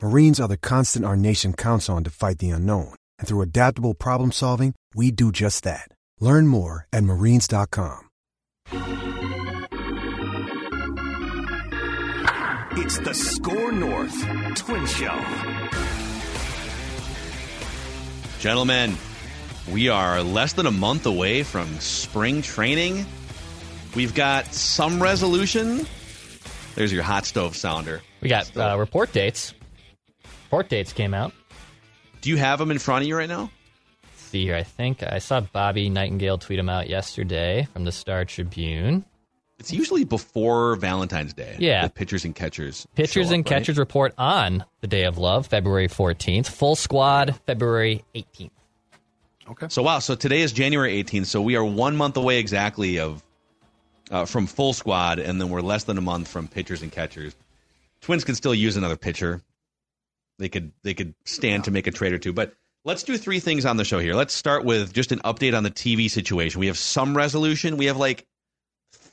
Marines are the constant our nation counts on to fight the unknown. And through adaptable problem solving, we do just that. Learn more at marines.com. It's the Score North Twin Show. Gentlemen, we are less than a month away from spring training. We've got some resolution. There's your hot stove sounder. We got uh, report dates. Report dates came out. Do you have them in front of you right now? Let's see here, I think I saw Bobby Nightengale tweet them out yesterday from the Star Tribune. It's usually before Valentine's Day. Yeah. The pitchers and catchers. Pitchers show and up, right? catchers report on the day of love, February 14th. Full squad, February 18th. Okay. So wow, so today is January 18th, so we are one month away exactly of uh, from full squad, and then we're less than a month from pitchers and catchers. Twins can still use another pitcher. They could they could stand to make a trade or two, but let's do three things on the show here. Let's start with just an update on the TV situation. We have some resolution. We have like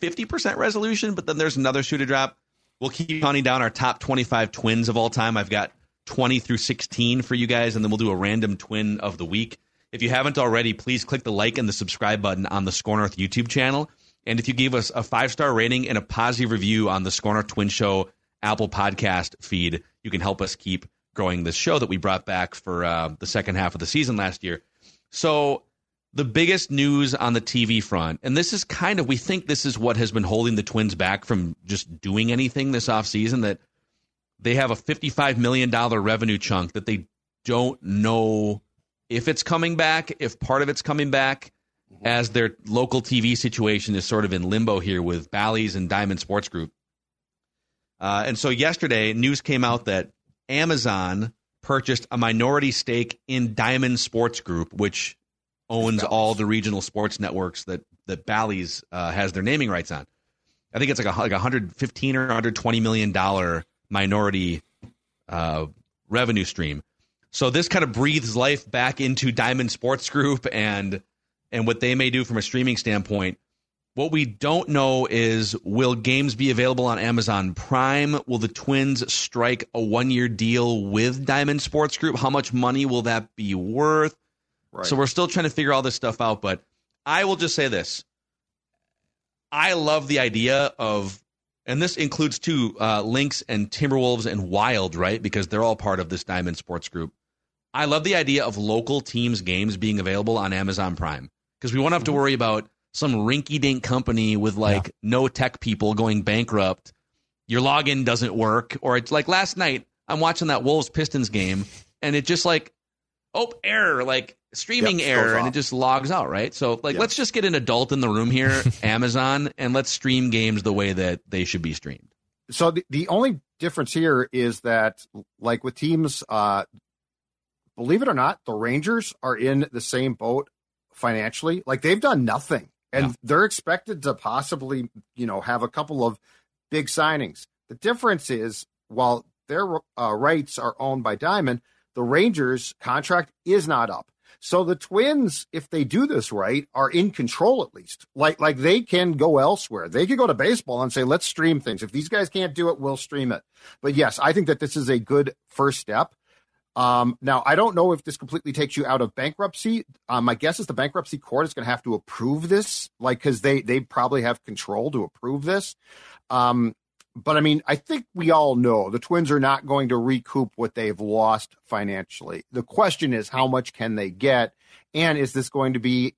50% resolution, but then there's another shoe to drop. We'll keep counting down our top 25 twins of all time. I've got 20 through 16 for you guys, and then we'll do a random twin of the week. If you haven't already, please click the like and the subscribe button on the Score North YouTube channel. And if you gave us a five star rating and a positive review on the Score North Twin Show Apple Podcast feed, you can help us keep growing this show that we brought back for uh, the second half of the season last year. So, the biggest news on the TV front, and this is kind of, we think this is what has been holding the Twins back from just doing anything this offseason, that they have a $55 million revenue chunk that they don't know if it's coming back, if part of it's coming back, as their local TV situation is sort of in limbo here with Bally's and Diamond Sports Group. Uh, and so yesterday, news came out that Amazon purchased a minority stake in Diamond Sports Group, which owns all the regional sports networks that that Bally's uh, has their naming rights on. I think it's like a like 115 or 120 million dollar minority uh, revenue stream. So this kind of breathes life back into Diamond Sports Group and and what they may do from a streaming standpoint. What we don't know is will games be available on Amazon Prime? Will the Twins strike a one year deal with Diamond Sports Group? How much money will that be worth? Right. So we're still trying to figure all this stuff out. But I will just say this I love the idea of, and this includes too, uh, Lynx and Timberwolves and Wild, right? Because they're all part of this Diamond Sports Group. I love the idea of local teams' games being available on Amazon Prime because we won't have to worry about some rinky dink company with like no tech people going bankrupt. Your login doesn't work, or it's like last night. I'm watching that Wolves Pistons game, and it just like, oh, error. Like streaming Yep, error and it just logs out, right? So like Yeah. let's just get an adult in the room here, Amazon, and let's stream games the way that they should be streamed. so the, the only difference here is that like with teams uh believe it or not the rangers are in the same boat financially like they've done nothing and Yeah. they're expected to possibly you know have a couple of big signings. The difference is while their uh, rights are owned by diamond the rangers contract is not up. So the twins if they do this right are in control at least. Like like they can go elsewhere. They could go to baseball and say let's stream things. If these guys can't do it we'll stream it. But yes i think that this is a good first step um, now i don't know if this completely takes you out of bankruptcy um, my guess is the bankruptcy court is going to have to approve this like because they they probably have control to approve this um, but I mean, I think we all know the Twins are not going to recoup what they've lost financially. The question is, how much can they get? And is this going to be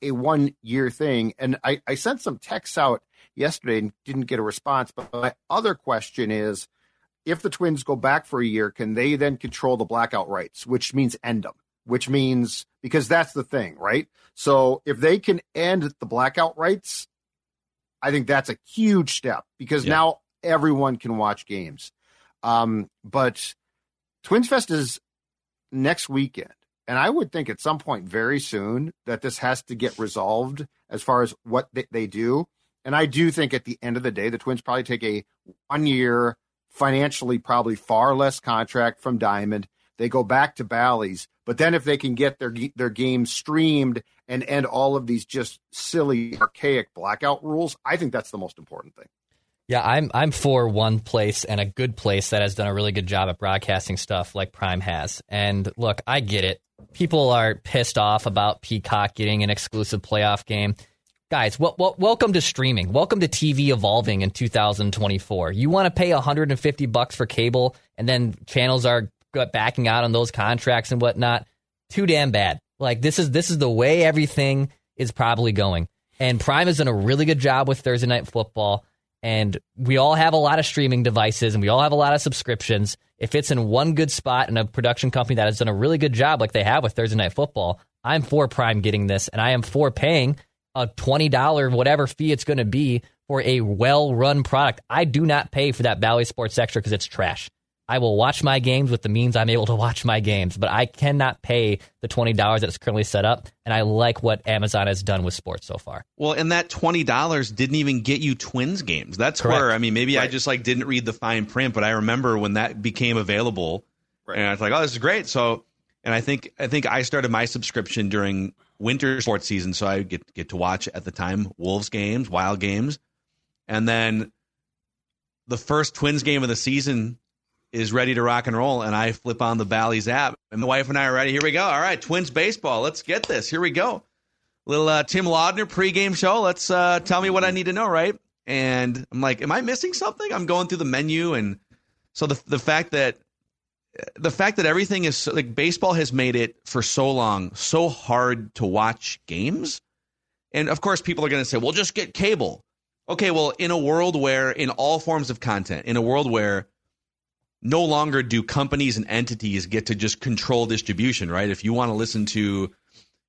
a one year thing? And I, I sent some texts out yesterday and didn't get a response. But my other question is if the Twins go back for a year, can they then control the blackout rights, which means end them? Which means because that's the thing, right? So if they can end the blackout rights, I think that's a huge step because Yeah. now everyone can watch games. Um, but Twins Fest is next weekend. And I would think at some point very soon that this has to get resolved as far as what they, they do. And I do think at the end of the day, the Twins probably take a one year, financially probably far less contract from Diamond. They go back to Bally's. But then if they can get their their games streamed and end all of these just silly, archaic blackout rules, I think that's the most important thing. Yeah, I'm I'm for one place and a good place that has done a really good job at broadcasting stuff like Prime has. And look, I get it. People are pissed off about Peacock getting an exclusive playoff game. Guys, well, well, welcome to streaming. Welcome to TV evolving in 2024. You want to pay 150 bucks for cable, and then channels are backing out on those contracts and whatnot. Too damn bad. Like this is this is the way everything is probably going. And Prime has done a really good job with Thursday Night Football. And we all have a lot of streaming devices and we all have a lot of subscriptions. If it's in one good spot and a production company that has done a really good job, like they have with Thursday Night Football, I'm for Prime getting this and I am for paying a $20 whatever fee it's going to be for a well run product. I do not pay for that Bally Sports Extra because it's trash. I will watch my games with the means I'm able to watch my games, but I cannot pay the $20 that's currently set up. And I like what Amazon has done with sports so far. Well, and that twenty dollars didn't even get you Twins games. That's Correct. where I mean, maybe I just like didn't read the fine print, but I remember when that became available, and I was like, oh, this is great. So, and I think I think I started my subscription during winter sports season, so I get get to watch at the time Wolves games, Wild games, and then the first Twins game of the season is ready to rock and roll, and I flip on the Bally's app, and the wife and I are ready. Here we go. All right, Twins baseball. Let's get this. Here we go. Little uh, Tim Laudner pregame show. Let's uh, tell me what I need to know, right? And I'm like, am I missing something? I'm going through the menu, and so the the fact that the fact that everything is so, like baseball has made it for so long so hard to watch games, and of course people are going to say, well, just get cable. Okay, well, in a world where in all forms of content, in a world where no longer do companies and entities get to just control distribution, right? If you want to listen to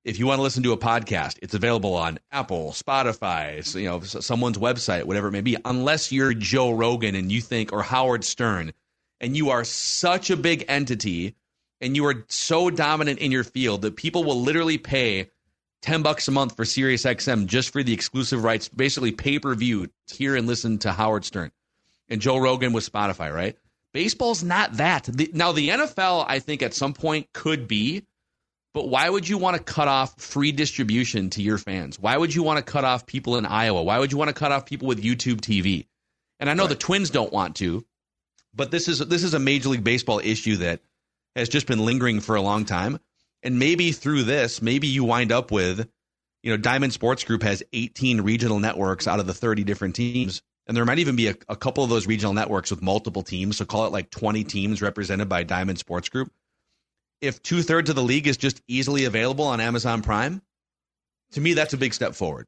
if you want to listen to a podcast, it's available on Apple, Spotify, you know, someone's website, whatever it may be, unless you're Joe Rogan and you think or Howard Stern and you are such a big entity and you are so dominant in your field that people will literally pay 10 bucks a month for Sirius XM just for the exclusive rights, basically pay-per-view, to hear and listen to Howard Stern and Joe Rogan with Spotify, right? Baseball's not that. The, now, the NFL, I think, at some point could be, but why would you want to cut off free distribution to your fans? Why would you want to cut off people in Iowa? Why would you want to cut off people with YouTube TV? And I know the Twins don't want to, but this is this is a Major League Baseball issue that has just been lingering for a long time. And maybe through this, maybe you wind up with, you know, Diamond Sports Group has 18 regional networks out of the 30 different teams. And there might even be a, a couple of those regional networks with multiple teams. So call it like 20 teams represented by Diamond Sports Group. If two thirds of the league is just easily available on Amazon Prime, to me, that's a big step forward.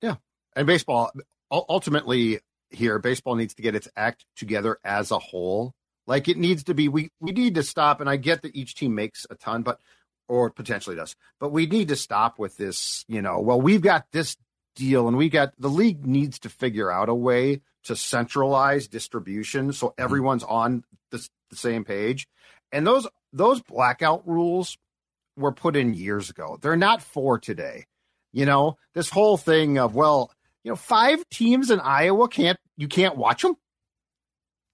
Yeah. And baseball, ultimately, here, baseball needs to get its act together as a whole. Like it needs to be, we, we need to stop. And I get that each team makes a ton, but or potentially does. But we need to stop with this, you know, well, we've got this deal and we got the league needs to figure out a way to centralize distribution so mm-hmm. everyone's on the, the same page. And those those blackout rules were put in years ago. They're not for today. You know, this whole thing of well, you know, five teams in Iowa can't you can't watch them.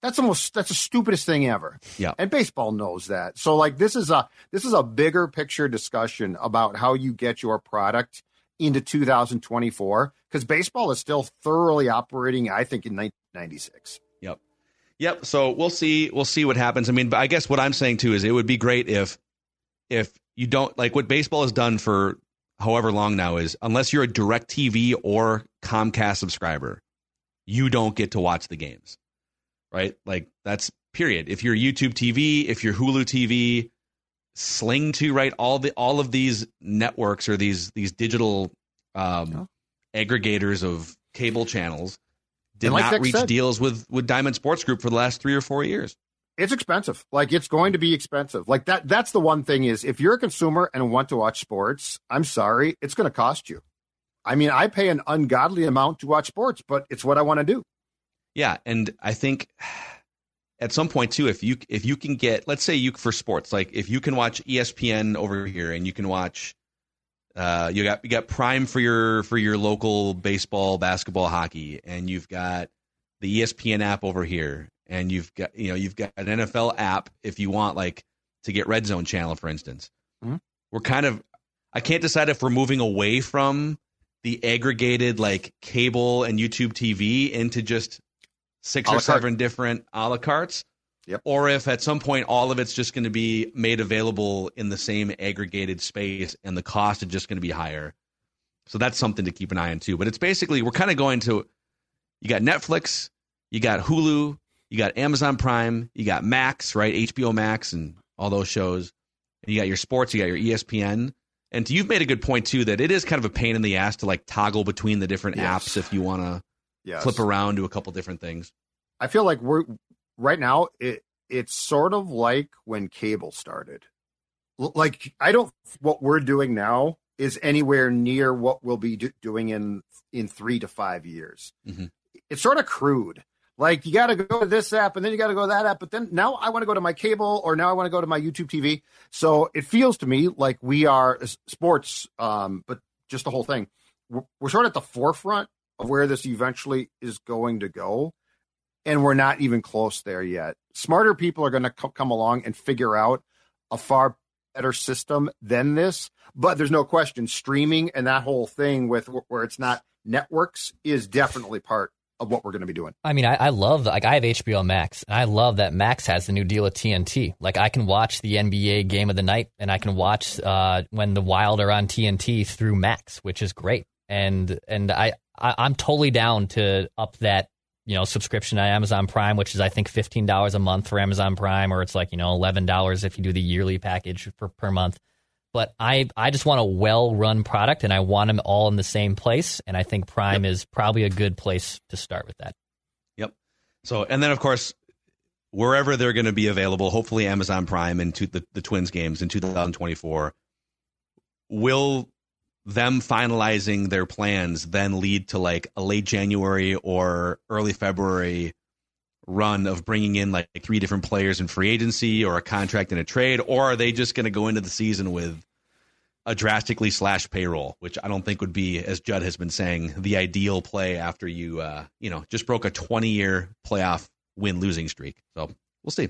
That's almost that's the stupidest thing ever. Yeah. And baseball knows that. So like this is a this is a bigger picture discussion about how you get your product into 2024 because baseball is still thoroughly operating, I think, in 1996. Yep. Yep. So we'll see. We'll see what happens. I mean, but I guess what I'm saying too is it would be great if if you don't like what baseball has done for however long now is unless you're a DirecTV or Comcast subscriber, you don't get to watch the games. Right? Like that's period. If you're YouTube TV, if you're Hulu TV, Sling to right all the all of these networks or these these digital um, oh. aggregators of cable channels did like not reach said, deals with with Diamond Sports Group for the last three or four years. It's expensive. Like it's going to be expensive. Like that. That's the one thing is if you're a consumer and want to watch sports, I'm sorry, it's going to cost you. I mean, I pay an ungodly amount to watch sports, but it's what I want to do. Yeah, and I think at some point too if you if you can get let's say you for sports like if you can watch espn over here and you can watch uh, you got you got prime for your for your local baseball basketball hockey and you've got the espn app over here and you've got you know you've got an nfl app if you want like to get red zone channel for instance mm-hmm. we're kind of i can't decide if we're moving away from the aggregated like cable and youtube tv into just six or seven different a la cartes. Yep. Or if at some point all of it's just going to be made available in the same aggregated space and the cost is just going to be higher. So that's something to keep an eye on too. But it's basically we're kind of going to you got Netflix, you got Hulu, you got Amazon Prime, you got Max, right? HBO Max and all those shows. And you got your sports, you got your ESPN. And you've made a good point too that it is kind of a pain in the ass to like toggle between the different yes. apps if you want to yes. flip around to a couple different things. I feel like we're right now. It it's sort of like when cable started. Like I don't what we're doing now is anywhere near what we'll be do- doing in in three to five years. Mm-hmm. It's sort of crude. Like you got to go to this app and then you got to go to that app, but then now I want to go to my cable or now I want to go to my YouTube TV. So it feels to me like we are sports, um, but just the whole thing. We're, we're sort of at the forefront of where this eventually is going to go. And we're not even close there yet. Smarter people are going to come along and figure out a far better system than this. But there's no question, streaming and that whole thing with where it's not networks is definitely part of what we're going to be doing. I mean, I, I love like I have HBO Max, and I love that Max has the new deal with TNT. Like I can watch the NBA game of the night, and I can watch uh, when the Wild are on TNT through Max, which is great. And and I I, I'm totally down to up that you know subscription to Amazon Prime, which is I think fifteen dollars a month for Amazon Prime, or it's like you know eleven dollars if you do the yearly package per, per month. But I I just want a well run product, and I want them all in the same place. And I think Prime yep. is probably a good place to start with that. Yep. So and then of course wherever they're going to be available, hopefully Amazon Prime and the the Twins games in 2024 will them finalizing their plans then lead to like a late January or early February run of bringing in like three different players in free agency or a contract in a trade, or are they just going to go into the season with a drastically slashed payroll, which I don't think would be, as Judd has been saying, the ideal play after you, uh, you know, just broke a 20 year playoff win losing streak. So we'll see.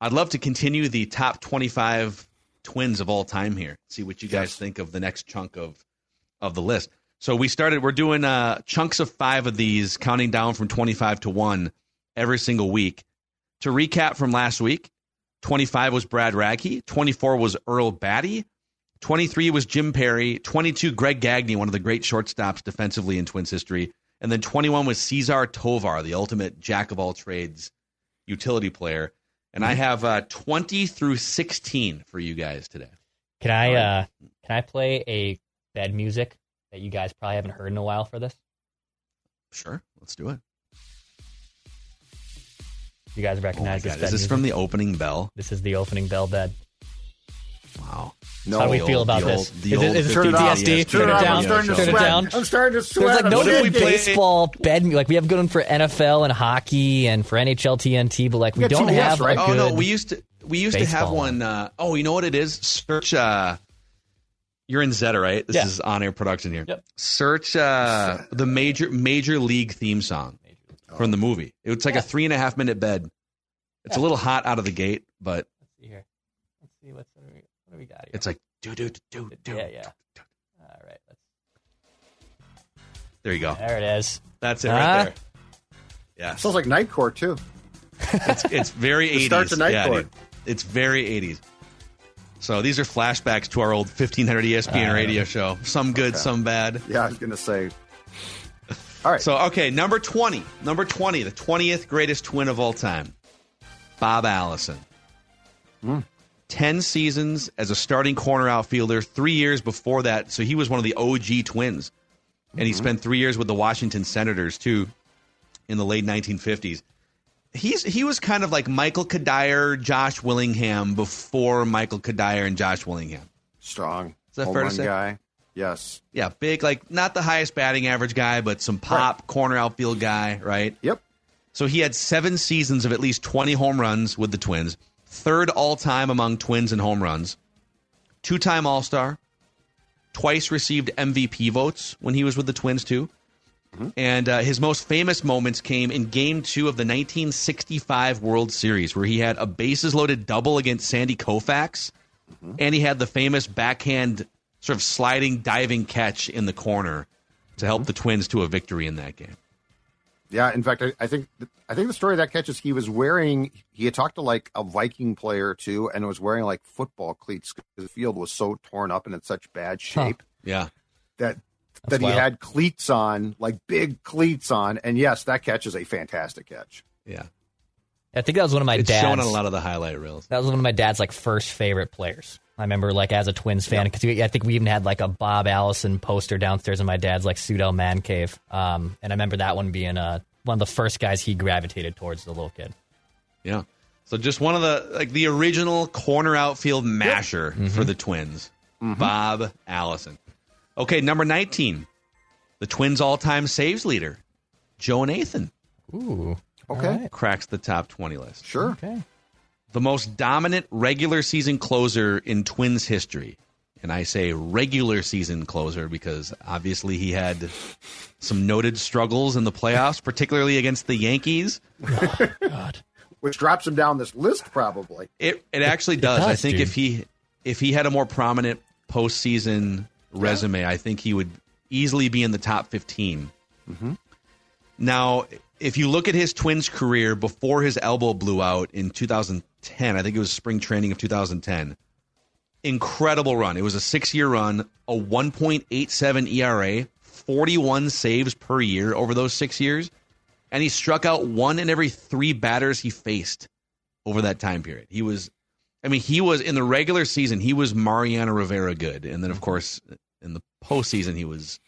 I'd love to continue the top 25 twins of all time here. See what you guys yes. think of the next chunk of of the list. So we started. We're doing uh, chunks of five of these, counting down from 25 to one every single week. To recap from last week, 25 was Brad Radke, 24 was Earl Battey, 23 was Jim Perry, 22 Greg Gagne, one of the great shortstops defensively in Twins history, and then 21 was Cesar Tovar, the ultimate jack of all trades utility player. And I have uh, 20 through 16 for you guys today. Can I uh, can I play a bed music that you guys probably haven't heard in a while for this? Sure, let's do it. You guys recognize oh this? Is this music? from the opening bell? This is the opening bell bed. Wow. No, how do we feel about old, this? Is, it, is it PTSD? Turn, it down. Turn it down. I'm starting to sweat. There's like no good baseball bed. Like we have good one for NFL and hockey and for NHL TNT, but like we, we don't TBS, have right? a Oh no, we used to we used to have baseball one. Uh, oh, you know what it is? Search. Uh, you're in Zeta, right? This Yeah. is on air production here. Yep. Search uh, the major major league theme song from the movie. It's like Yeah. a three and a half minute bed. It's a little hot out of the gate, but Let's see here. Let's see what's what do we, what do we got here. it's like do do do do. yeah, yeah. All right, let's, There you go. there it is. That's it Huh? right there. Yeah, Sounds like Night Court too. it's, it's very 80s. start to Night yeah, Court. dude. It's very 80s. So these are flashbacks to our old 1500 ESPN Uh, radio show. Some good, some bad. Yeah, I was gonna say. All right. So, okay, number 20. Number 20, the 20th greatest twin of all time. Bob Allison. Hmm. 10 seasons as a starting corner outfielder, three years before that. So he was one of the OG twins. And Mm-hmm. he spent three years with the Washington Senators, too, in the late 1950s. He's He was kind of like Michael Cuddyer, Josh Willingham before Michael Cuddyer and Josh Willingham. Strong. Is that home fair to say? guy. Yes. Yeah, big, like not the highest batting average guy, but some pop corner outfield guy, right? Yep. So he had seven seasons of at least 20 home runs with the Twins, third all time among Twins in home runs, two time All Star, twice received MVP votes when he was with the Twins, too. Mm-hmm. And uh, his most famous moments came in Game Two of the 1965 World Series, where he had a bases loaded double against Sandy Koufax, mm-hmm. and he had the famous backhand sort of sliding diving catch in the corner to help mm-hmm. the Twins to a victory in that game. Yeah. In fact, I, I think I think the story of that catch is he was wearing. He had talked to like a Viking player too, and was wearing like football cleats because the field was so torn up and in such bad shape Yeah. that That's that he had cleats on, like big cleats on. And yes, that catch is a fantastic catch. Yeah. I think that was one of my it's dad's. shown on a lot of the highlight reels. That was one of my dad's like first favorite players. I remember like as a Twins fan because I think we even had like a Bob Allison poster downstairs in my dad's like pseudo man cave. Um, and I remember that one being uh, one of the first guys he gravitated towards as a little kid. Yeah. So just one of the like the original corner outfield masher for the Twins, Bob Allison. Okay, number nineteen, the Twins' all-time saves leader, Joe Nathan, Ooh. Okay. All right. cracks the top twenty list. Sure. Okay. The most dominant regular season closer in Twins history. And I say regular season closer because obviously he had some noted struggles in the playoffs, particularly against the Yankees. Oh, God. Which drops him down this list probably. It it actually does. does, I think dude. if he if he had a more prominent postseason resume, I think he would easily be in the top 15 mm-hmm. Now, if you look at his Twins career before his elbow blew out in 2010, I think it was spring training of 2010. Incredible run. It was a six year run, a 1.87 ERA, 41 saves per year over those six years, and he struck out one in every three batters he faced over that time period. He was, I mean, he was in the regular season, he was Mariano Rivera good. And then, of course, in the postseason, he was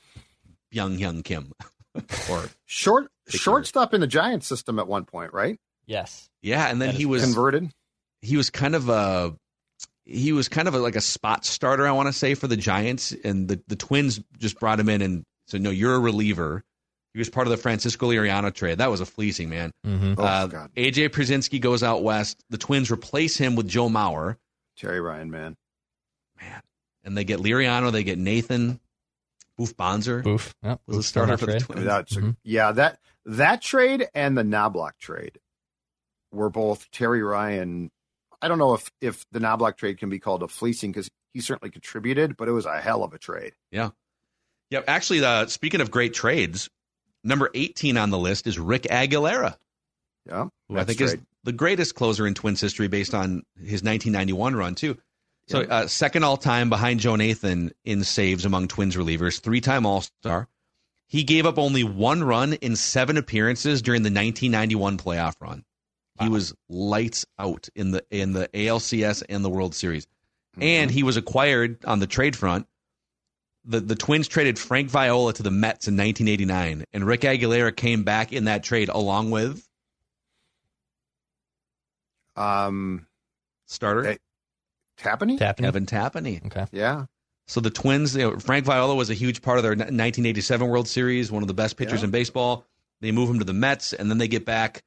Byung-Hyun Kim. or Short shortstop in the Giants system at one point, right? Yes. Yeah, and then That he was Converted. he was kind of a he was kind of a, like a spot starter, I want to say, for the Giants, and the the Twins just brought him in and said, "No, you're a reliever." He was part of the Francisco Liriano trade. That was a fleecing, man. Mm-hmm. Oh, Uh, God. AJ Pierzynski goes out west. The Twins replace him with Joe Mauer, Terry Ryan, man. man. and they get Liriano. They get Nathan. Boof Bonser Boof. Yep. was a starter for the trade. Twins. That's Mhm. yeah. That that trade and the Knoblauch trade were both Terry Ryan. I don't know if if the Knoblauch trade can be called a fleecing because he certainly contributed, but it was a hell of a trade. Yeah. Yep. Actually, uh, speaking of great trades, number 18 on the list is Rick Aguilera, Yeah, who I That's think is the greatest closer in Twins history based on his 1991 run, too. So, uh, second all time behind Joe Nathan in saves among Twins relievers, three time All Star. He gave up only one run in seven appearances during the 1991 playoff run. He was lights out in the in the ALCS and the World Series, and he was acquired on the trade front. The the Twins traded Frank Viola to the Mets in 1989, and Rick Aguilera came back in that trade along with Um, starter Hey, Tapani. Tapping. Kevin Tapani. Okay. Yeah, So the Twins, you know, Frank Viola was a huge part of their 1987 World Series, one of the best pitchers Yeah. in baseball. They move him to the Mets, and then they get back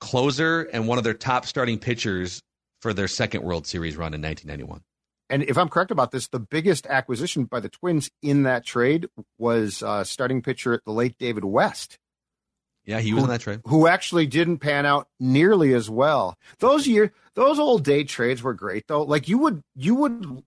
closer and one of their top starting pitchers for their second World Series run in 1991. and if I'm correct about this, the biggest acquisition by the Twins in that trade was uh, starting pitcher at the late David West. Yeah, he was in that trade. who actually didn't pan out nearly as well. Those year, those old day trades were great though. Like you would, you would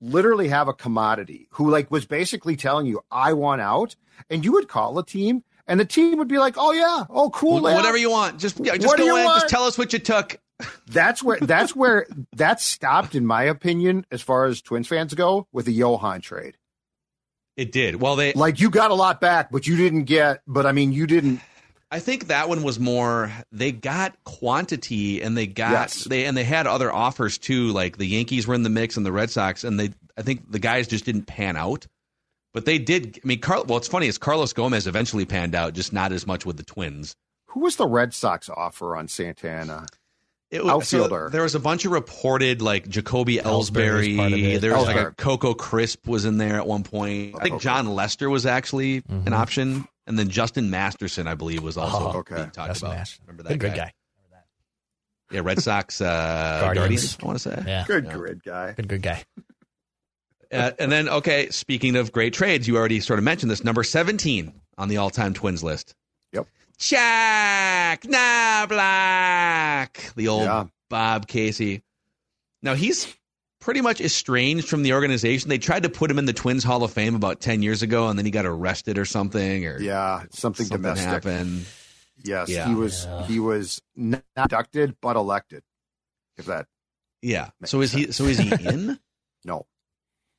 literally have a commodity who like was basically telling you, "I want out," and you would call a team, and the team would be like, "Oh yeah, oh cool, yeah." Whatever you want, just yeah, just What go you in, want? just tell us what you took. That's where that's where that stopped, in my opinion, as far as Twins fans go, with the Johan trade. It did. Well, they Like you got a lot back, but you didn't get. But I mean, you didn't. I think that one was more they got quantity and they got Yes. they and they had other offers too. Like the Yankees were in the mix and the Red Sox, and they I think the guys just didn't pan out. But they did. I mean, Carl. Well, it's funny is Carlos Gomez eventually panned out, just not as much with the Twins. Who was the Red Sox offer on Santana? It was, so Outfielder. there was a bunch of reported like Jacoby Ellsbury was Ellsbury. There was like a Coco Crisp was in there at one point. I think Jon Lester was actually Mhm. an option, and then Justin Masterson, I believe, was also Oh, okay. being talked That's about. Nash. Remember Good, that good guy. Yeah, Red Sox uh, Guardians. Guardians. I want to say. Yeah. Good Yeah. grid guy. Good, good guy. Uh, and then, okay, speaking of great trades, you already sort of mentioned this. Number 17 on the all time Twins list. Yep. Jack Knoblauch, the old Yeah. Bob Casey. Now, he's pretty much estranged from the organization. They tried to put him in the Twins Hall of Fame about 10 years ago, and then he got arrested or something, or Yeah, something, something domestic. happened. Yes, Yeah. he was. Yeah. He was not inducted but elected. If that Yeah. So is he? So is he in? no,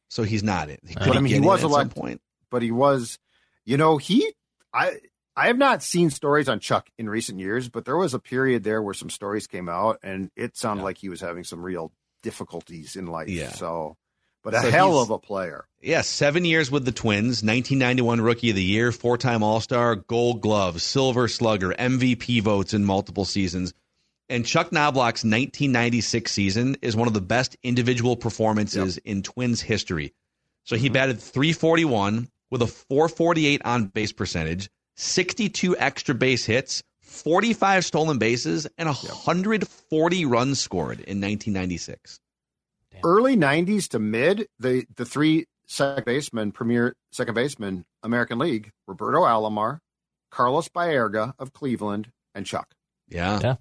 so he's not in. Could But, I mean, he was at some elected. point. but he was. You know, he. I. I have not seen stories on Chuck in recent years, but there was a period there where some stories came out, and it sounded Yeah. like he was having some real difficulties in life. Yeah. So, but a So hell of a player. Yeah, seven years with the Twins, 1991 Rookie of the Year, four time All Star, Gold Glove, Silver Slugger, MVP votes in multiple seasons. And Chuck Knoblauch's 1996 season is one of the best individual performances in Twins history. So he mm-hmm. batted 341 with a 448 on base percentage, 62 extra base hits, 45 stolen bases, and 140 runs scored in 1996. Early '90s to mid, the the three second basemen, premier second baseman, American League: Roberto Alomar, Carlos Baerga of Cleveland, and Chuck. Yeah. Yeah.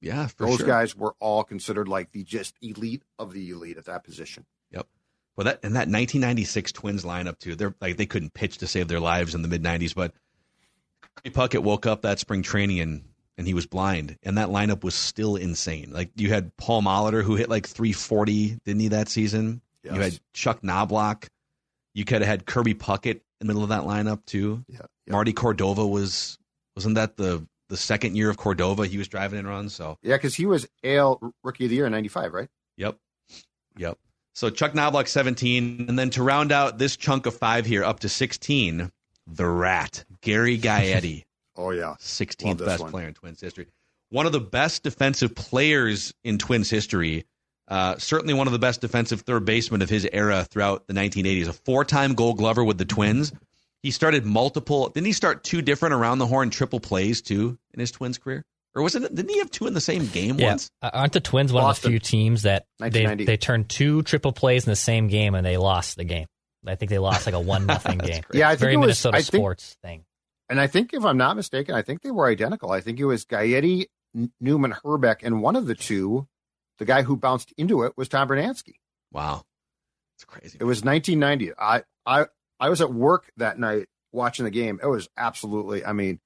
Yeah, for Those sure. guys were all considered like the just elite of the elite at that position. Yep. Well, that and that 1996 Twins lineup too. They're like they couldn't pitch to save their lives in the mid 90s, but Kirby Puckett woke up that spring training and and he was blind, and that lineup was still insane. Like you had Paul Molitor who hit like 340, didn't he that season? You had Chuck Knoblauch. You could have had Kirby Puckett in the middle of that lineup too. Yeah, Marty Cordova was wasn't that the the second year of Cordova? He was driving in runs, so yeah, because he was AL Rookie of the Year in '95, right? Yep. Yep. So Chuck Knoblauch 17. And then to round out this chunk of five here up to 16, the rat, Gary Gaetti, Oh yeah, 16th best one. player in Twins history. one of the best defensive players in Twins history. Uh, certainly one of the best defensive third basemen of his era throughout the 1980s. A four-time Gold Glover with the Twins. He started multiple. Didn't he start two different around the horn triple plays too in his Twins career? Or wasn't it? Didn't he have two in the same game yeah. once? Uh, Aren't the Twins one Boston. of the few teams that they they turned two triple plays in the same game and they lost the game? I think they lost like a one nothing game. Yeah, I think Very it was- Minnesota I think- sports thing. And I think, if I'm not mistaken, I think they were identical. I think it was Gaetti, Newman, Hrbek, and one of the two, the guy who bounced into it was Tom Brunansky. Wow, it's crazy. It was 1990. I I I was at work that night watching the game. It was absolutely. I mean,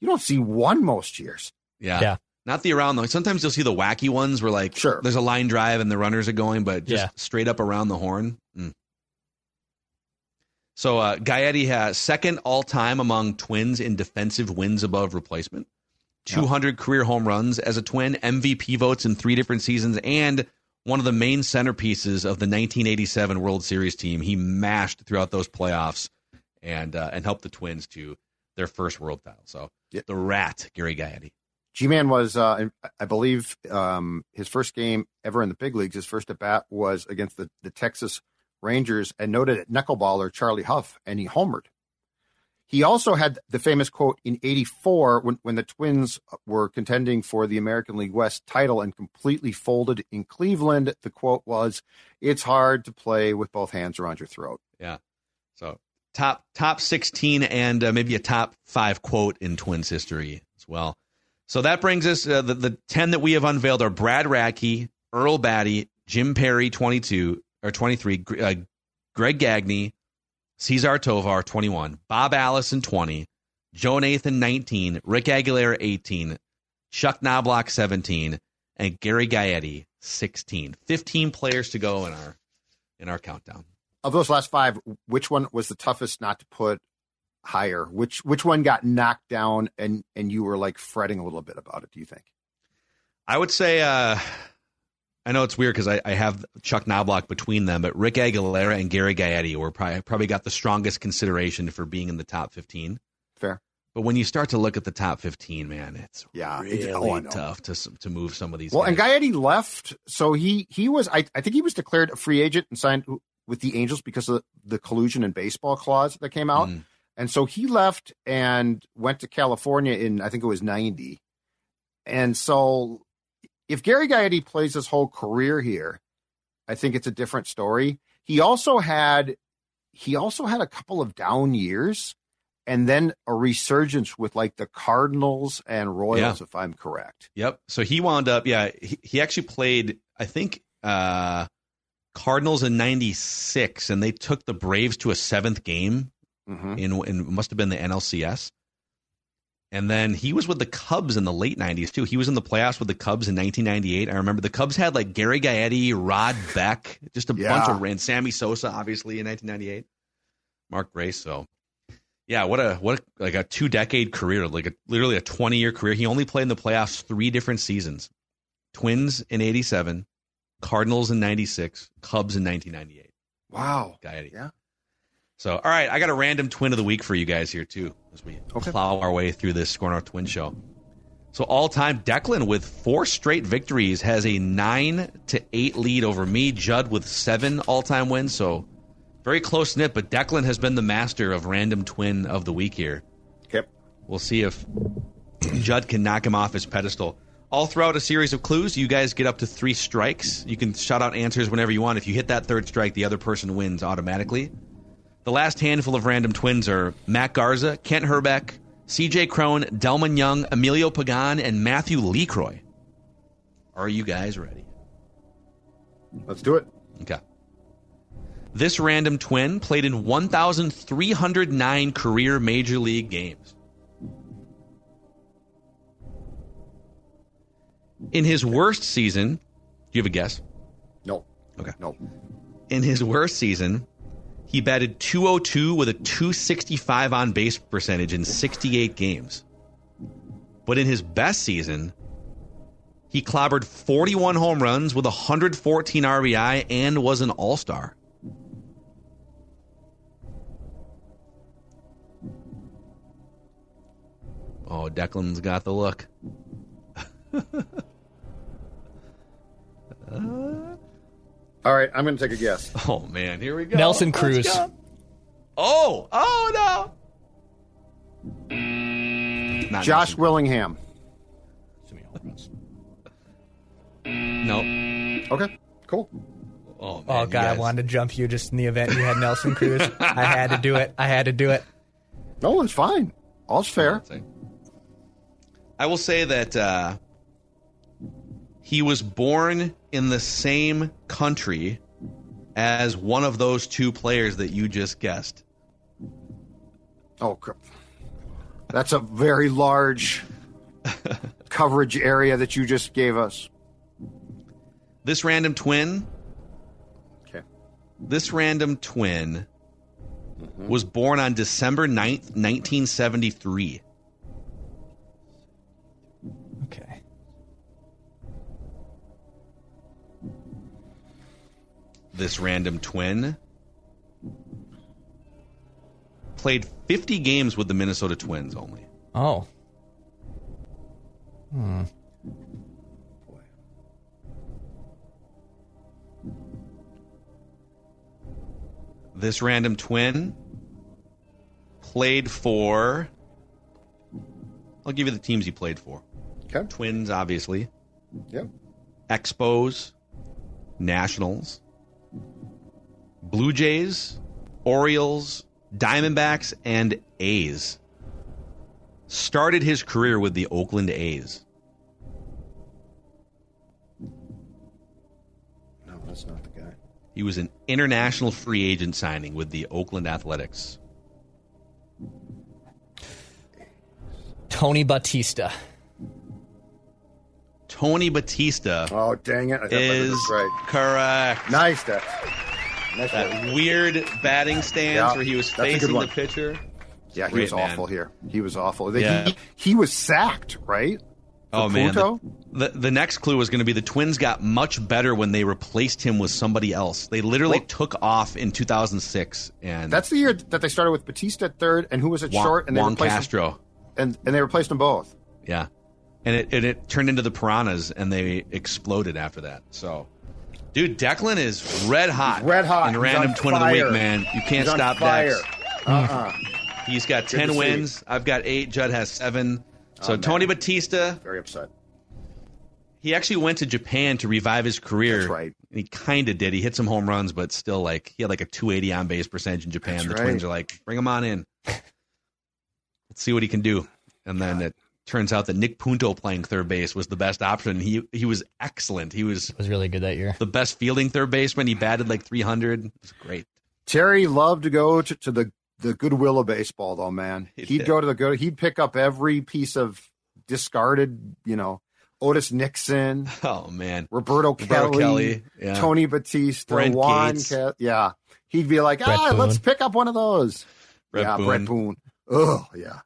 you don't see one most years. Yeah. Yeah. Not the around though. Sometimes you'll see the wacky ones where like Sure. there's a line drive and the runners are going, but just Yeah. straight up around the horn. Mm. So uh Gaetti has second all time among twins in defensive wins above replacement. 200 career home runs as a twin, MVP votes in three different seasons, and one of the main centerpieces of the 1987 World Series team. He mashed throughout those playoffs and uh, and helped the Twins to their first World title. So Yep. the Rat, Gary Gaetti. G Man was, uh, I believe, um, his first game ever in the big leagues. His first at bat was against the, the Texas Rangers and noted knuckleballer Charlie Hough, and he homered. He also had the famous quote in '84 when, when the Twins were contending for the American League West title and completely folded in Cleveland. The quote was, "It's hard to play with both hands around your throat." Yeah. So top top 16 and uh, maybe a top five quote in Twins history as well. So that brings us uh, the the 10 that we have unveiled are Brad Radke, Earl Battey, Jim Perry 22 or 23, uh, Greg Gagne, Cesar Tovar 21, Bob Allison 20, Joe Nathan 19, Rick Aguilera 18, Chuck Knoblauch 17, and Gary Gaetti 16. 15 players to go in our in our countdown. Of those last five, which one was the toughest not to put higher? Which which one got knocked down and and you were like fretting a little bit about it? Do you think? I would say, uh, I know it's weird because I, I have Chuck Knoblauch between them, but Rick Aguilera and Gary Gaetti were probably, probably got the strongest consideration for being in the top 15. Fair. But when you start to look at the top 15, man, it's Yeah, really it's- oh, tough to to move some of these. Well, guys. and Gaetti left, so he he was I, I think he was declared a free agent and signed with the Angels because of the collusion and baseball clause that came out, Mm. and so he left and went to California in I think it was ninety, and so if Gary Gaetti plays his whole career here, I think it's a different story. He also had he also had a couple of down years. And then a resurgence with like the Cardinals and Royals, Yeah. if I'm correct. Yep. So he wound up, yeah, he, he actually played, I think, uh, Cardinals in 96, and they took the Braves to a seventh game Mhm. in, in must have been the NLCS. And then he was with the Cubs in the late 90s, too. He was in the playoffs with the Cubs in 1998. I remember the Cubs had like Gary Gaetti, Rod Beck, just a Yeah. bunch of, and Sammy Sosa, obviously, in 1998. Mark Grace. So, yeah, what a what a, like a two decade career, like a, literally a twenty year career. He only played in the playoffs three different seasons: Twins in '87, Cardinals in '96, Cubs in 1998. Wow. Gaetti. Yeah. So, all right, I got a random twin of the week for you guys here too, as we Okay. plow our way through this Score North Twin Show. So, all time, Declan with four straight victories has a nine to eight lead over me. Judd with seven all time wins. So, very close knit, but Declan has been the master of random twin of the week here. Yep. We'll see if Judd can knock him off his pedestal. All throughout a series of clues, you guys get up to three strikes. You can shout out answers whenever you want. If you hit that third strike, the other person wins automatically. The last handful of random twins are Matt Garza, Kent Hrbek, CJ Cron, Delmon Young, Emilio Pagan, and Matthew LeCroy. Are you guys ready? Let's do it. Okay. This random twin played in 1,309 career major league games. In his worst season, do you have a guess? No. Okay. No. In his worst season, he batted 202 with a 265 on base percentage in 68 games. But in his best season, he clobbered 41 home runs with 114 RBI and was an all star. Oh, Declan's got the look. Uh, All right, I'm going to take a guess. Oh man, here we go. Nelson Let's Cruz. go. Oh, oh no. Not Josh Nelson. Willingham. No. Okay, cool. Oh, man, Oh you god, I wanted to jump you just in the event you had Nelson Cruz. I had to do it. I had to do it. No, it's fine. All's fair. I will say that uh, he was born in the same country as one of those two players that you just guessed. Oh, crap. that's a very large coverage area that you just gave us. This random twin. Okay. This random twin mm-hmm. was born on December 9th, 1973. Okay. This random twin played 50 games with the Minnesota Twins only. Oh. Hmm. This random twin played for. I'll give you the teams he played for. Okay. Twins, obviously. Yep. Expos, Nationals, Blue Jays, Orioles, Diamondbacks, and A's. Started his career with the Oakland A's. No, that's not the guy. He was an international free agent signing with the Oakland Athletics. Tony Batista. Tony Batista Oh, dang it. I thought that is was right. correct. Nice, Dex. Nice That weird batting stance Yeah, where he was that's a good facing the pitcher. Yeah, he Great was man. awful here. He was awful. He, Yeah. he was sacked, right? Oh man, the, the the next clue was going to be the Twins got much better when they replaced him with somebody else. They literally Well- took off in 2006, and That's the year that they started with Batista at third, and who was at Juan, short, and they Juan replaced him, Castro. and and they replaced them both. Yeah, and it and it turned into the Piranhas, and they exploded after that. So, dude, Declan is red hot. Red hot. Random twin of the week, man. You can't He's stop fire. Dex. Uh-uh. Mm. He's got Good ten see. wins. I've got eight. Judd has seven. Oh, so Oh. Tony Batista, Very upset. he actually went to Japan to revive his career. That's right. And he kind of did. He hit some home runs, but still, like he had like a 280 on base percentage in Japan. That's the right. Twins are like, bring him on in. Let's see what he can do. And then it turns out that Nick Punto playing third base was the best option. He he was excellent. He was Was really good that year. the best fielding third baseman. He batted like 300. It was great. Terry loved to go to, to the the goodwill of baseball, though, man. He He'd did. go to the good. He'd pick up every piece of discarded, you know, Otis Nixon, Oh man, Roberto, Roberto Kelly, Kelly, yeah. Tony Batista, Brent Juan. Gates. Ca- yeah, he'd be like, Bret ah, let's pick up one of those. Bret yeah, Boone. Bret Boone. Oh, yeah.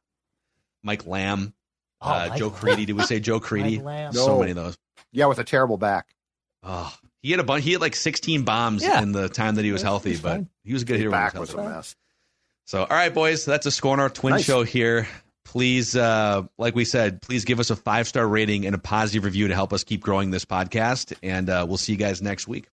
Mike Lamb, Oh, uh, Joe Crede. Did we say Joe Crede? Mike Lamb. So many of those. Yeah, with a terrible back. Oh, he had a bunch. He had like 16 bombs Yeah. in the time that he was healthy, he's but fine. he was a good His hitter. back was was a mess. So, all right, boys, that's a score on our twin Nice. show here. Please, uh, like we said, please give us a five star rating and a positive review to help us keep growing this podcast. And uh, we'll see you guys next week.